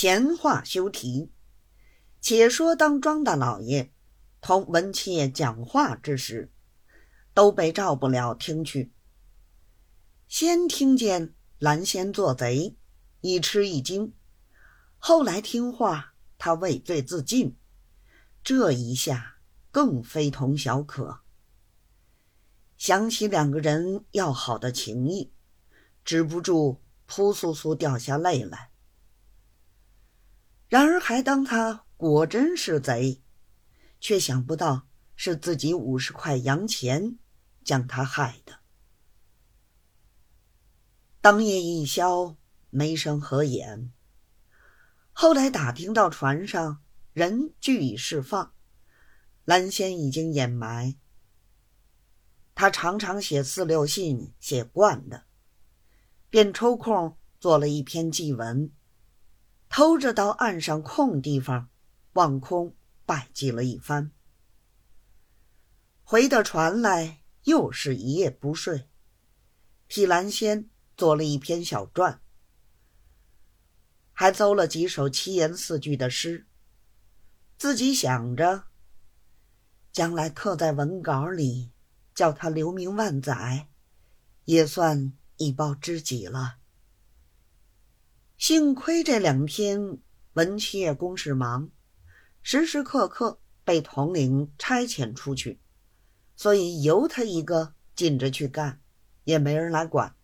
闲话休提，且说当庄大老爷同文七爷讲话之时，都被赵不了听去。先听见蓝仙做贼，一吃一惊；后来听话，他畏罪自尽。这一下更非同小可。想起两个人要好的情谊，止不住扑簌簌掉下泪来。然而还当他果真是贼，却想不到是自己五十块洋钱将他害的。当夜一宵，没生合眼。后来打听到船上人俱已释放，蓝仙已经掩埋。他常常写四六信，写惯的，便抽空做了一篇祭文，偷着到岸上空地方，望空拜祭了一番。回到船来，又是一夜不睡，替蓝仙。做了一篇小传，还诌了几首七言四句的诗。自己想着，将来刻在文稿里，叫他留名万载，也算一报知己了。幸亏这两天文七爷公事忙，时时刻刻被统领差遣出去，所以由他一个紧着去干，也没人来管。